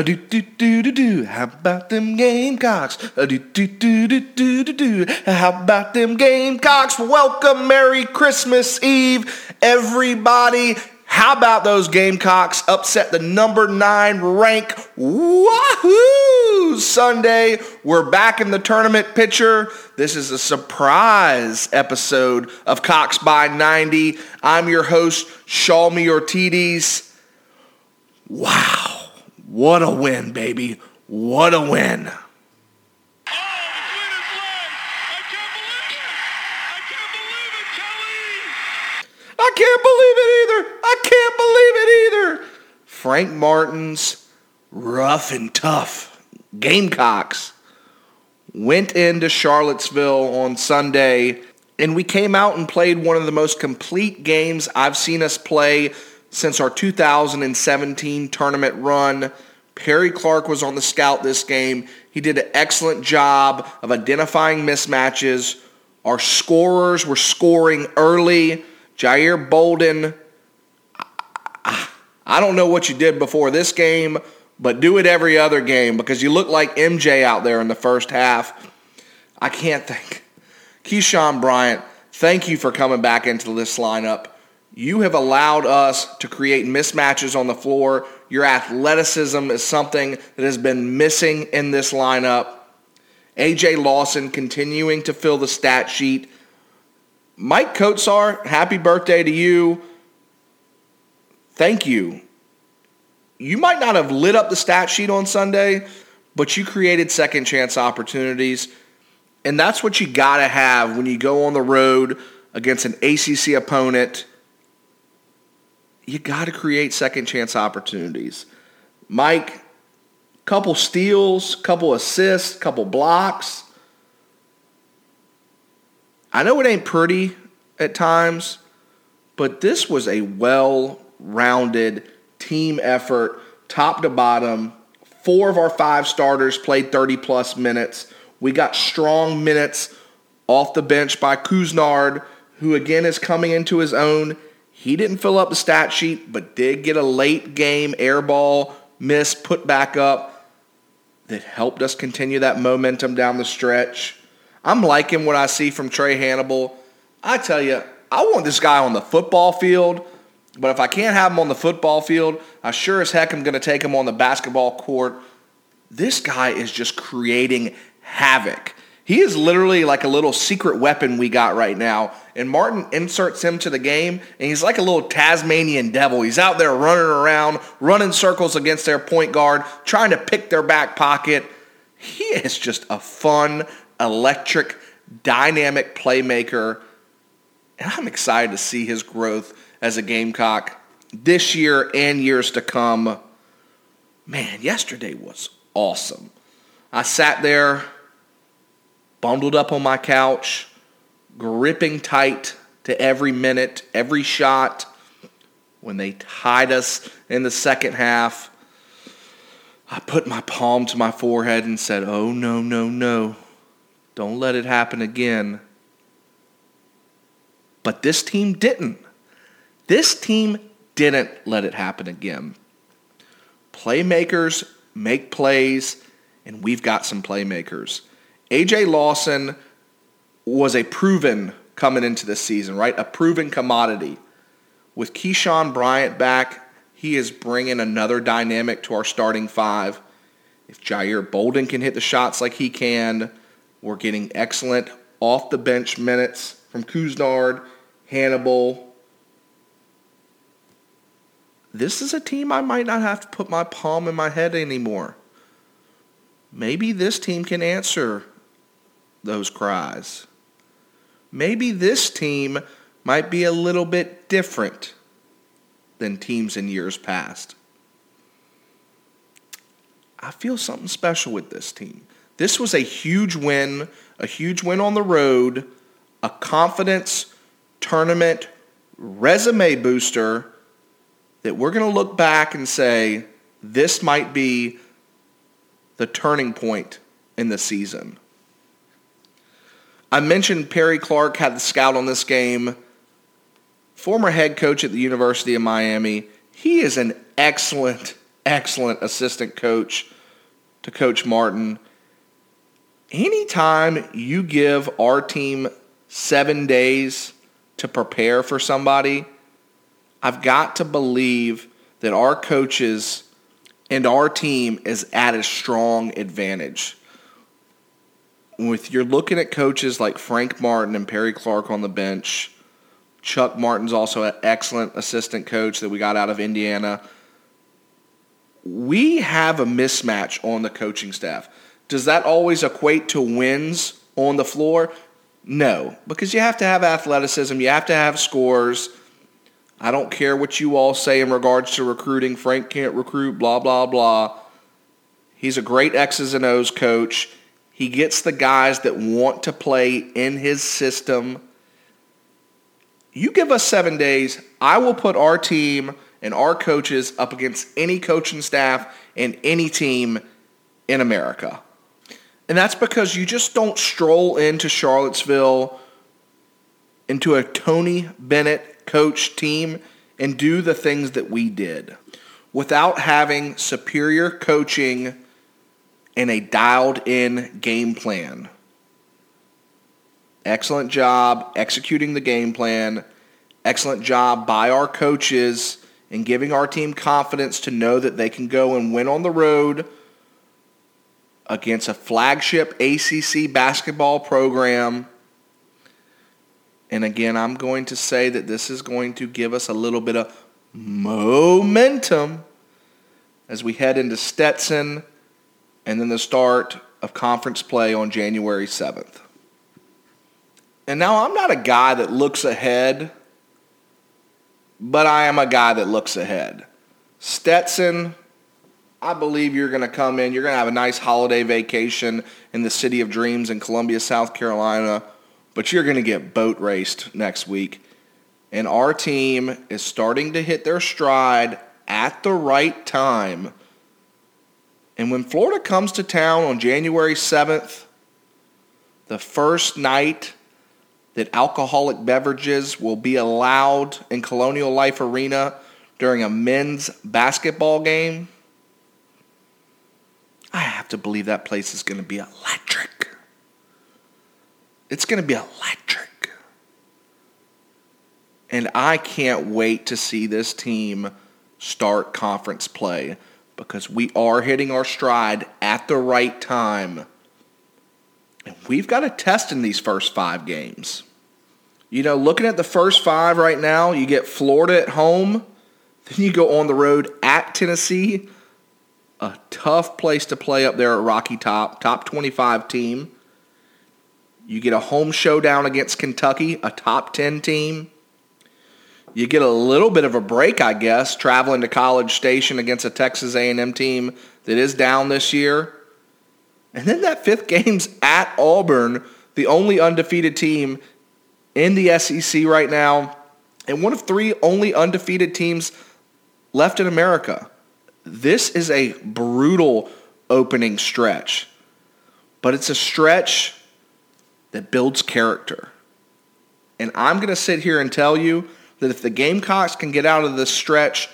A do do do do do. How about them Gamecocks? A do do do do do do do. How about them Gamecocks? Welcome, Merry Christmas Eve, everybody. How about those Gamecocks upset the number nine rank? Wahoo! Sunday, we're back in the tournament picture. This is a surprise episode of Cox by 90. I'm your host, Shalmi Ortides. Wow. What a win, baby. What a win. Oh, the win is! I can't believe it! I can't believe it, Kelly! I can't believe it either. I can't believe it either. Frank Martin's rough and tough Gamecocks went into Charlottesville on Sunday, and we came out and played one of the most complete games I've seen us play since our 2017 tournament run. Perry Clark was on the scout this game. He did an excellent job of identifying mismatches. Our scorers were scoring early. Jair Bolden, I don't know what you did before this game, but do it every other game because you look like MJ out there in the first half. I can't think. Keyshawn Bryant, thank you for coming back into this lineup. You have allowed us to create mismatches on the floor. Your athleticism is something that has been missing in this lineup. AJ Lawson continuing to fill the stat sheet. Maik Kotsar, happy birthday to you. Thank you. You might not have lit up the stat sheet on Sunday, but you created second chance opportunities. And that's what you got to have when you go on the road against an ACC opponent. You got to create second chance opportunities. Maik, couple steals, couple assists, couple blocks. I know it ain't pretty at times, but this was a well rounded team effort, top to bottom. Four of our five starters played 30 plus minutes. We got strong minutes off the bench by Couisnard, who again is coming into his own. He didn't fill up the stat sheet, but did get a late game air ball miss put back up that helped us continue that momentum down the stretch. I'm liking what I see from Trae Hannibal. I tell you, I want this guy on the football field, but if I can't have him on the football field, I sure as heck am going to take him on the basketball court. This guy is just creating havoc. He is literally like a little secret weapon we got right now. And Martin inserts him to the game, and he's like a little Tasmanian devil. He's out there running around, running circles against their point guard, trying to pick their back pocket. He is just a fun, electric, dynamic playmaker. And I'm excited to see his growth as a Gamecock this year and years to come. Man, yesterday was awesome. I sat there bundled up on my couch, gripping tight to every minute, every shot. When they tied us in the second half, I put my palm to my forehead and said, Oh, no, no, no. Don't let it happen again. But this team didn't. This team didn't let it happen again. Playmakers make plays, and we've got some playmakers. AJ Lawson was a proven coming into this season, right? A proven commodity. With Keyshawn Bryant back, he is bringing another dynamic to our starting five. If Jair Bolden can hit the shots like he can, we're getting excellent off the bench minutes from Couisnard, Hannibal. This is a team I might not have to put my palm in my head anymore. Maybe this team can answer those cries. Maybe this team might be a little bit different than teams in years past. I feel something special with this team. This was a huge win, a huge win on the road, a confidence tournament resume booster that we're going to look back and say, this might be the turning point in the season. I mentioned Perry Clark had the scout on this game. Former head coach at the University of Miami. He is an excellent, excellent assistant coach to Coach Martin. Anytime you give our team seven days to prepare for somebody, I've got to believe that our coaches and our team is at a strong advantage. With you're looking at coaches like Frank Martin and Perry Clark on the bench, Chuck Martin's also an excellent assistant coach that we got out of Indiana. We have a mismatch on the coaching staff. Does that always equate to wins on the floor? No, because you have to have athleticism, you have to have scores. I don't care what you all say in regards to recruiting. Frank can't recruit, blah, blah, blah. He's a great X's and O's coach. He gets the guys that want to play in his system. You give us seven days, I will put our team and our coaches up against any coaching staff and any team in America. And that's because you just don't stroll into Charlottesville into a Tony Bennett coach team and do the things that we did without having superior coaching and a dialed in game plan. Excellent job executing the game plan. Excellent job by our coaches in giving our team confidence to know that they can go and win on the road against a flagship ACC basketball program. And again, I'm going to say that this is going to give us a little bit of momentum as we head into Stetson and then the start of conference play on January 7th. And now I'm not a guy that looks ahead, but I am a guy that looks ahead. Stetson, I believe you're going to come in. You're going to have a nice holiday vacation in the city of dreams in Columbia, South Carolina, but you're going to get boat raced next week. And our team is starting to hit their stride at the right time and when Florida comes to town on January 7th, the first night that alcoholic beverages will be allowed in Colonial Life Arena during a men's basketball game, I have to believe that place is going to be electric. It's going to be electric. And I can't wait to see this team start conference play because we are hitting our stride at the right time. And we've got a test in these first five games. You know, looking at the first five right now, you get Florida at home, then you go on the road at Tennessee, a tough place to play up there at Rocky Top, top 25 team. You get a home showdown against Kentucky, a top 10 team. You get a little bit of a break, I guess, traveling to College Station against a Texas A&M team that is down this year. And then that fifth game's at Auburn, the only undefeated team in the SEC right now, and one of three only undefeated teams left in America. This is a brutal opening stretch, but it's a stretch that builds character. And I'm going to sit here and tell you that if the Gamecocks can get out of this stretch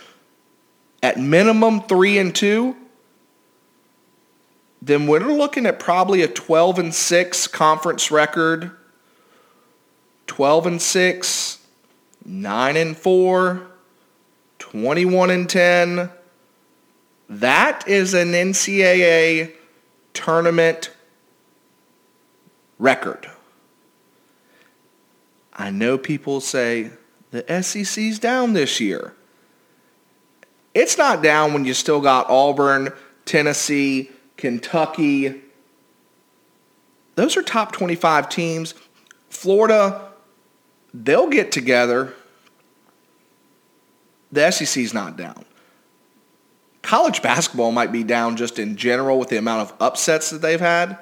at minimum three and two, then we're looking at probably a 12 and 6 conference record. 12 and 6, 9 and 4, 21 and 10. That is an NCAA tournament record. I know people say, the SEC's down this year. It's not down when you still got Auburn, Tennessee, Kentucky. Those are top 25 teams. Florida, they'll get together. The SEC's not down. College basketball might be down just in general with the amount of upsets that they've had.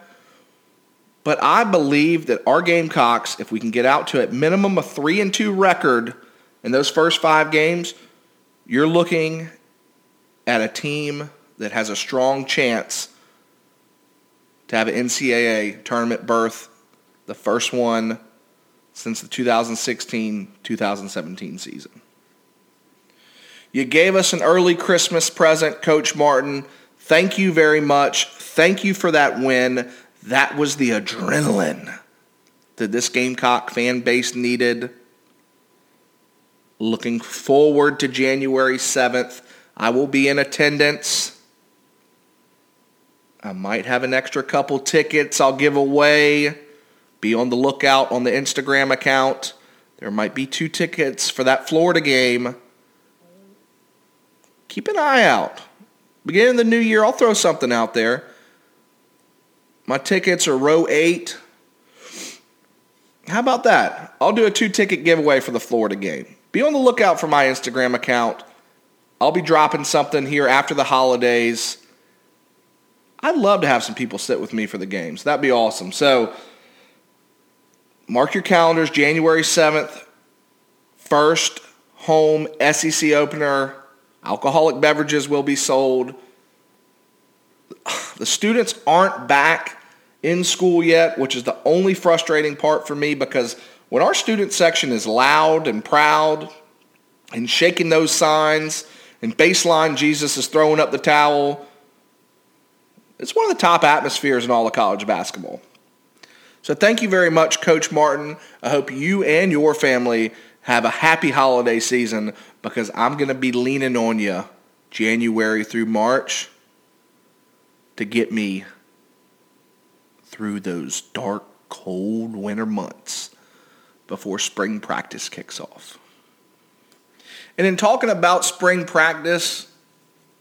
But I believe that our Gamecocks, if we can get out to at minimum a 3 and 2 record in those first 5 games, you're looking at a team that has a strong chance to have an NCAA tournament berth, the first one since the 2016 2017 season. You gave us an early Christmas present, Coach Martin. Thank you very much. Thank you for that win. That was the adrenaline that this Gamecock fan base needed. Looking forward to January 7th. I will be in attendance. I might have an extra couple tickets I'll give away. Be on the lookout on the Instagram account. There might be two tickets for that Florida game. Keep an eye out. Beginning of the new year, I'll throw something out there. My tickets are row eight. How about that? I'll do a two ticket giveaway for the Florida game. Be on the lookout for my Instagram account. I'll be dropping something here after the holidays. I'd love to have some people sit with me for the games. That'd be awesome. So, mark your calendars January 7th, first home SEC opener. Alcoholic beverages will be sold. The students aren't back in school yet, which is the only frustrating part for me because when our student section is loud and proud and shaking those signs and baseline Jesus is throwing up the towel, it's one of the top atmospheres in all of college basketball. So thank you very much, Coach Martin. I hope you and your family have a happy holiday season because I'm going to be leaning on you January through March to get me through those dark, cold winter months before spring practice kicks off. And in talking about spring practice,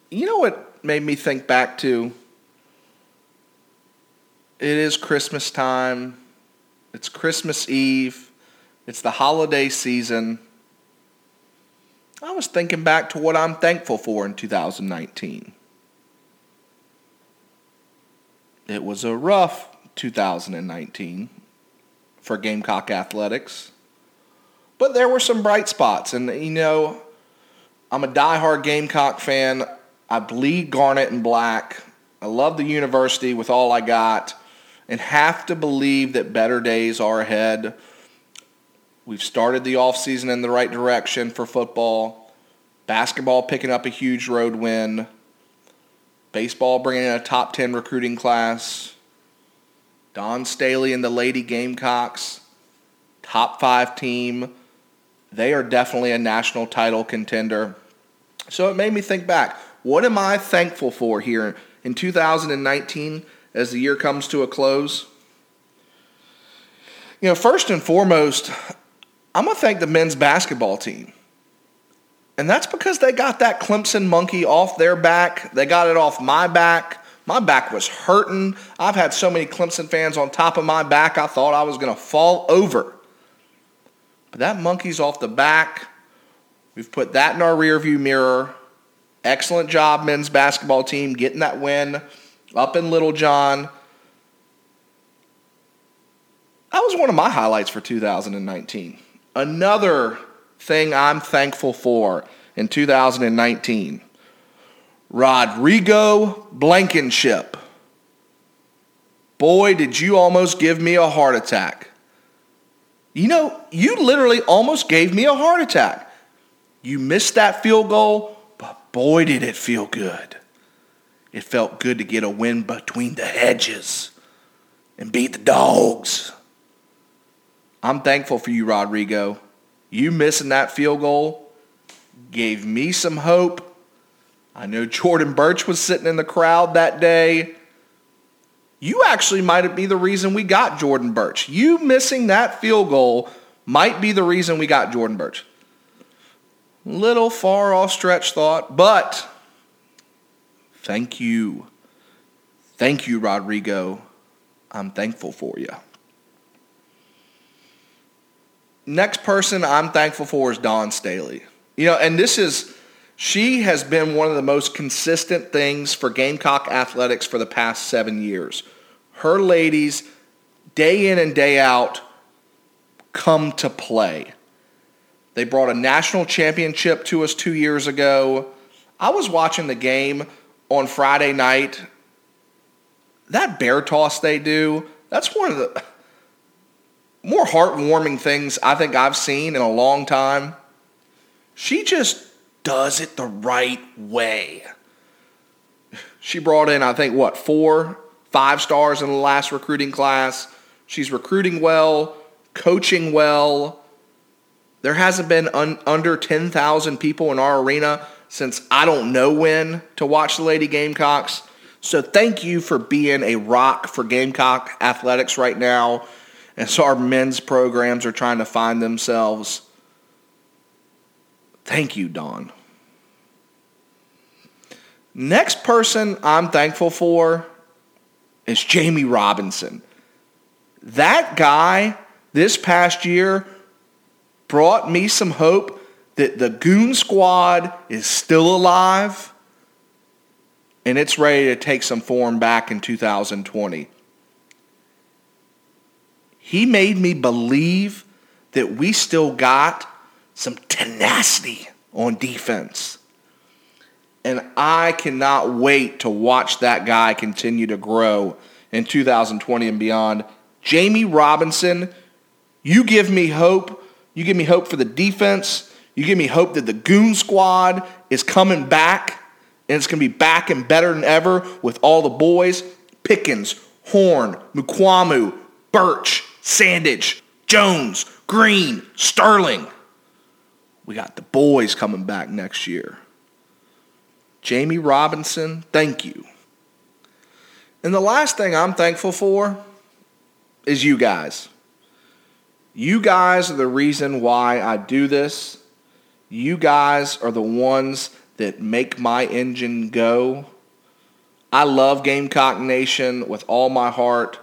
you know what made me think back to? It is Christmas time. It's Christmas Eve. It's the holiday season. I was thinking back to what I'm thankful for in 2019. It was a rough 2019 for Gamecock athletics. But there were some bright spots. And, you know, I'm a diehard Gamecock fan. I bleed garnet and black. I love the university with all I got and have to believe that better days are ahead. We've started the offseason in the right direction for football. Basketball picking up a huge road win. Baseball bringing in a top 10 recruiting class. Dawn Staley and the Lady Gamecocks, top five team. They are definitely a national title contender. So it made me think back. What am I thankful for here in 2019 as the year comes to a close? You know, first and foremost, I'm going to thank the men's basketball team. And that's because they got that Clemson monkey off their back. They got it off my back. My back was hurting. I've had so many Clemson fans on top of my back, I thought I was going to fall over. But that monkey's off the back. We've put that in our rearview mirror. Excellent job, men's basketball team, getting that win up in Littlejohn. That was one of my highlights for 2019. Another thing I'm thankful for in 2019 Rodrigo Blankenship. Boy, did you almost give me a heart attack. You know, you literally almost gave me a heart attack. You missed that field goal, but boy, did it feel good. It felt good to get a win between the hedges and beat the dogs. I'm thankful for you, Rodrigo. You missing that field goal gave me some hope I know Jordan Burch was sitting in the crowd that day. You actually might be the reason we got Jordan Burch. You missing that field goal might be the reason we got Jordan Burch. Little far off stretch thought, but thank you. Thank you, Rodrigo. I'm thankful for you. Next person I'm thankful for is Dawn Staley. You know, and this is she has been one of the most consistent things for Gamecock athletics for the past seven years. Her ladies, day in and day out, come to play. They brought a national championship to us two years ago. I was watching the game on Friday night. That bear toss they do, that's one of the more heartwarming things I think I've seen in a long time. She just does it the right way. She brought in, I think, what, four, five stars in the last recruiting class. She's recruiting well, coaching well. There hasn't been un- under 10,000 people in our arena since I don't know when to watch the Lady Gamecocks. So thank you for being a rock for Gamecock athletics right now. As our men's programs are trying to find themselves. Thank you, Dawn. Next person I'm thankful for is Jammie Robinson. That guy this past year brought me some hope that the Goon Squad is still alive and it's ready to take some form back in 2020. He made me believe that we still got some tenacity on defense. And I cannot wait to watch that guy continue to grow in 2020 and beyond. Jammie Robinson, you give me hope. You give me hope for the defense. You give me hope that the Goon Squad is coming back and it's going to be back and better than ever with all the boys Pickens, Horn, Mukuamu, Burch, Sandidge, Jones, Green, Sterling. We got the boys coming back next year. Jammie Robinson, thank you. And the last thing I'm thankful for is you guys. You guys are the reason why I do this. You guys are the ones that make my engine go. I love Gamecock Nation with all my heart.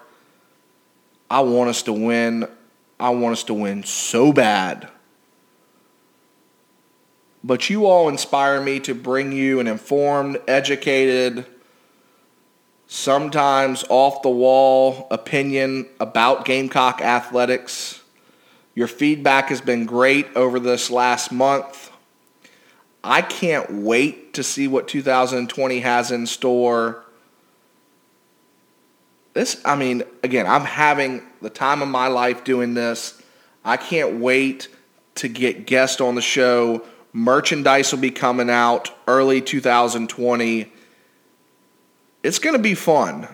I want us to win. I want us to win so bad. But you all inspire me to bring you an informed, educated, sometimes off the wall opinion about Gamecock athletics. Your feedback has been great over this last month. I can't wait to see what 2020 has in store. This, I mean, again, I'm having the time of my life doing this. I can't wait to get guests on the show. Merchandise will be coming out early 2020. It's going to be fun.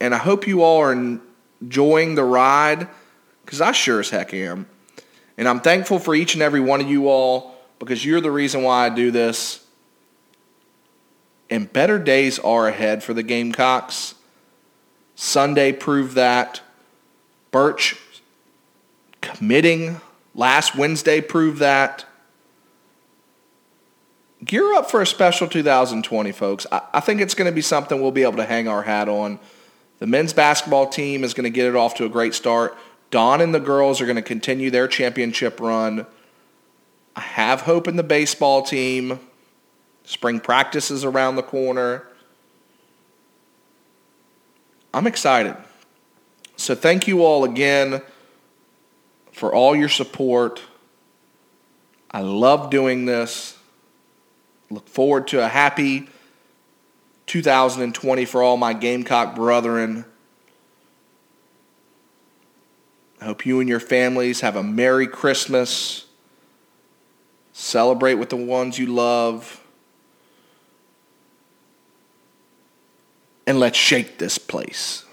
And I hope you all are enjoying the ride because I sure as heck am. And I'm thankful for each and every one of you all because you're the reason why I do this. And better days are ahead for the Gamecocks. Sunday proved that. Burch committing last Wednesday proved that. Gear up for a special 2020, folks. I, think it's going to be something we'll be able to hang our hat on. The men's basketball team is going to get it off to a great start. Dawn and the girls are going to continue their championship run. I have hope in the baseball team. Spring practice is around the corner. I'm excited. So thank you all again for all your support. I love doing this. Look forward to a happy 2020 for all my Gamecock brethren. I hope you and your families have a Merry Christmas. Celebrate with the ones you love. And let's shake this place.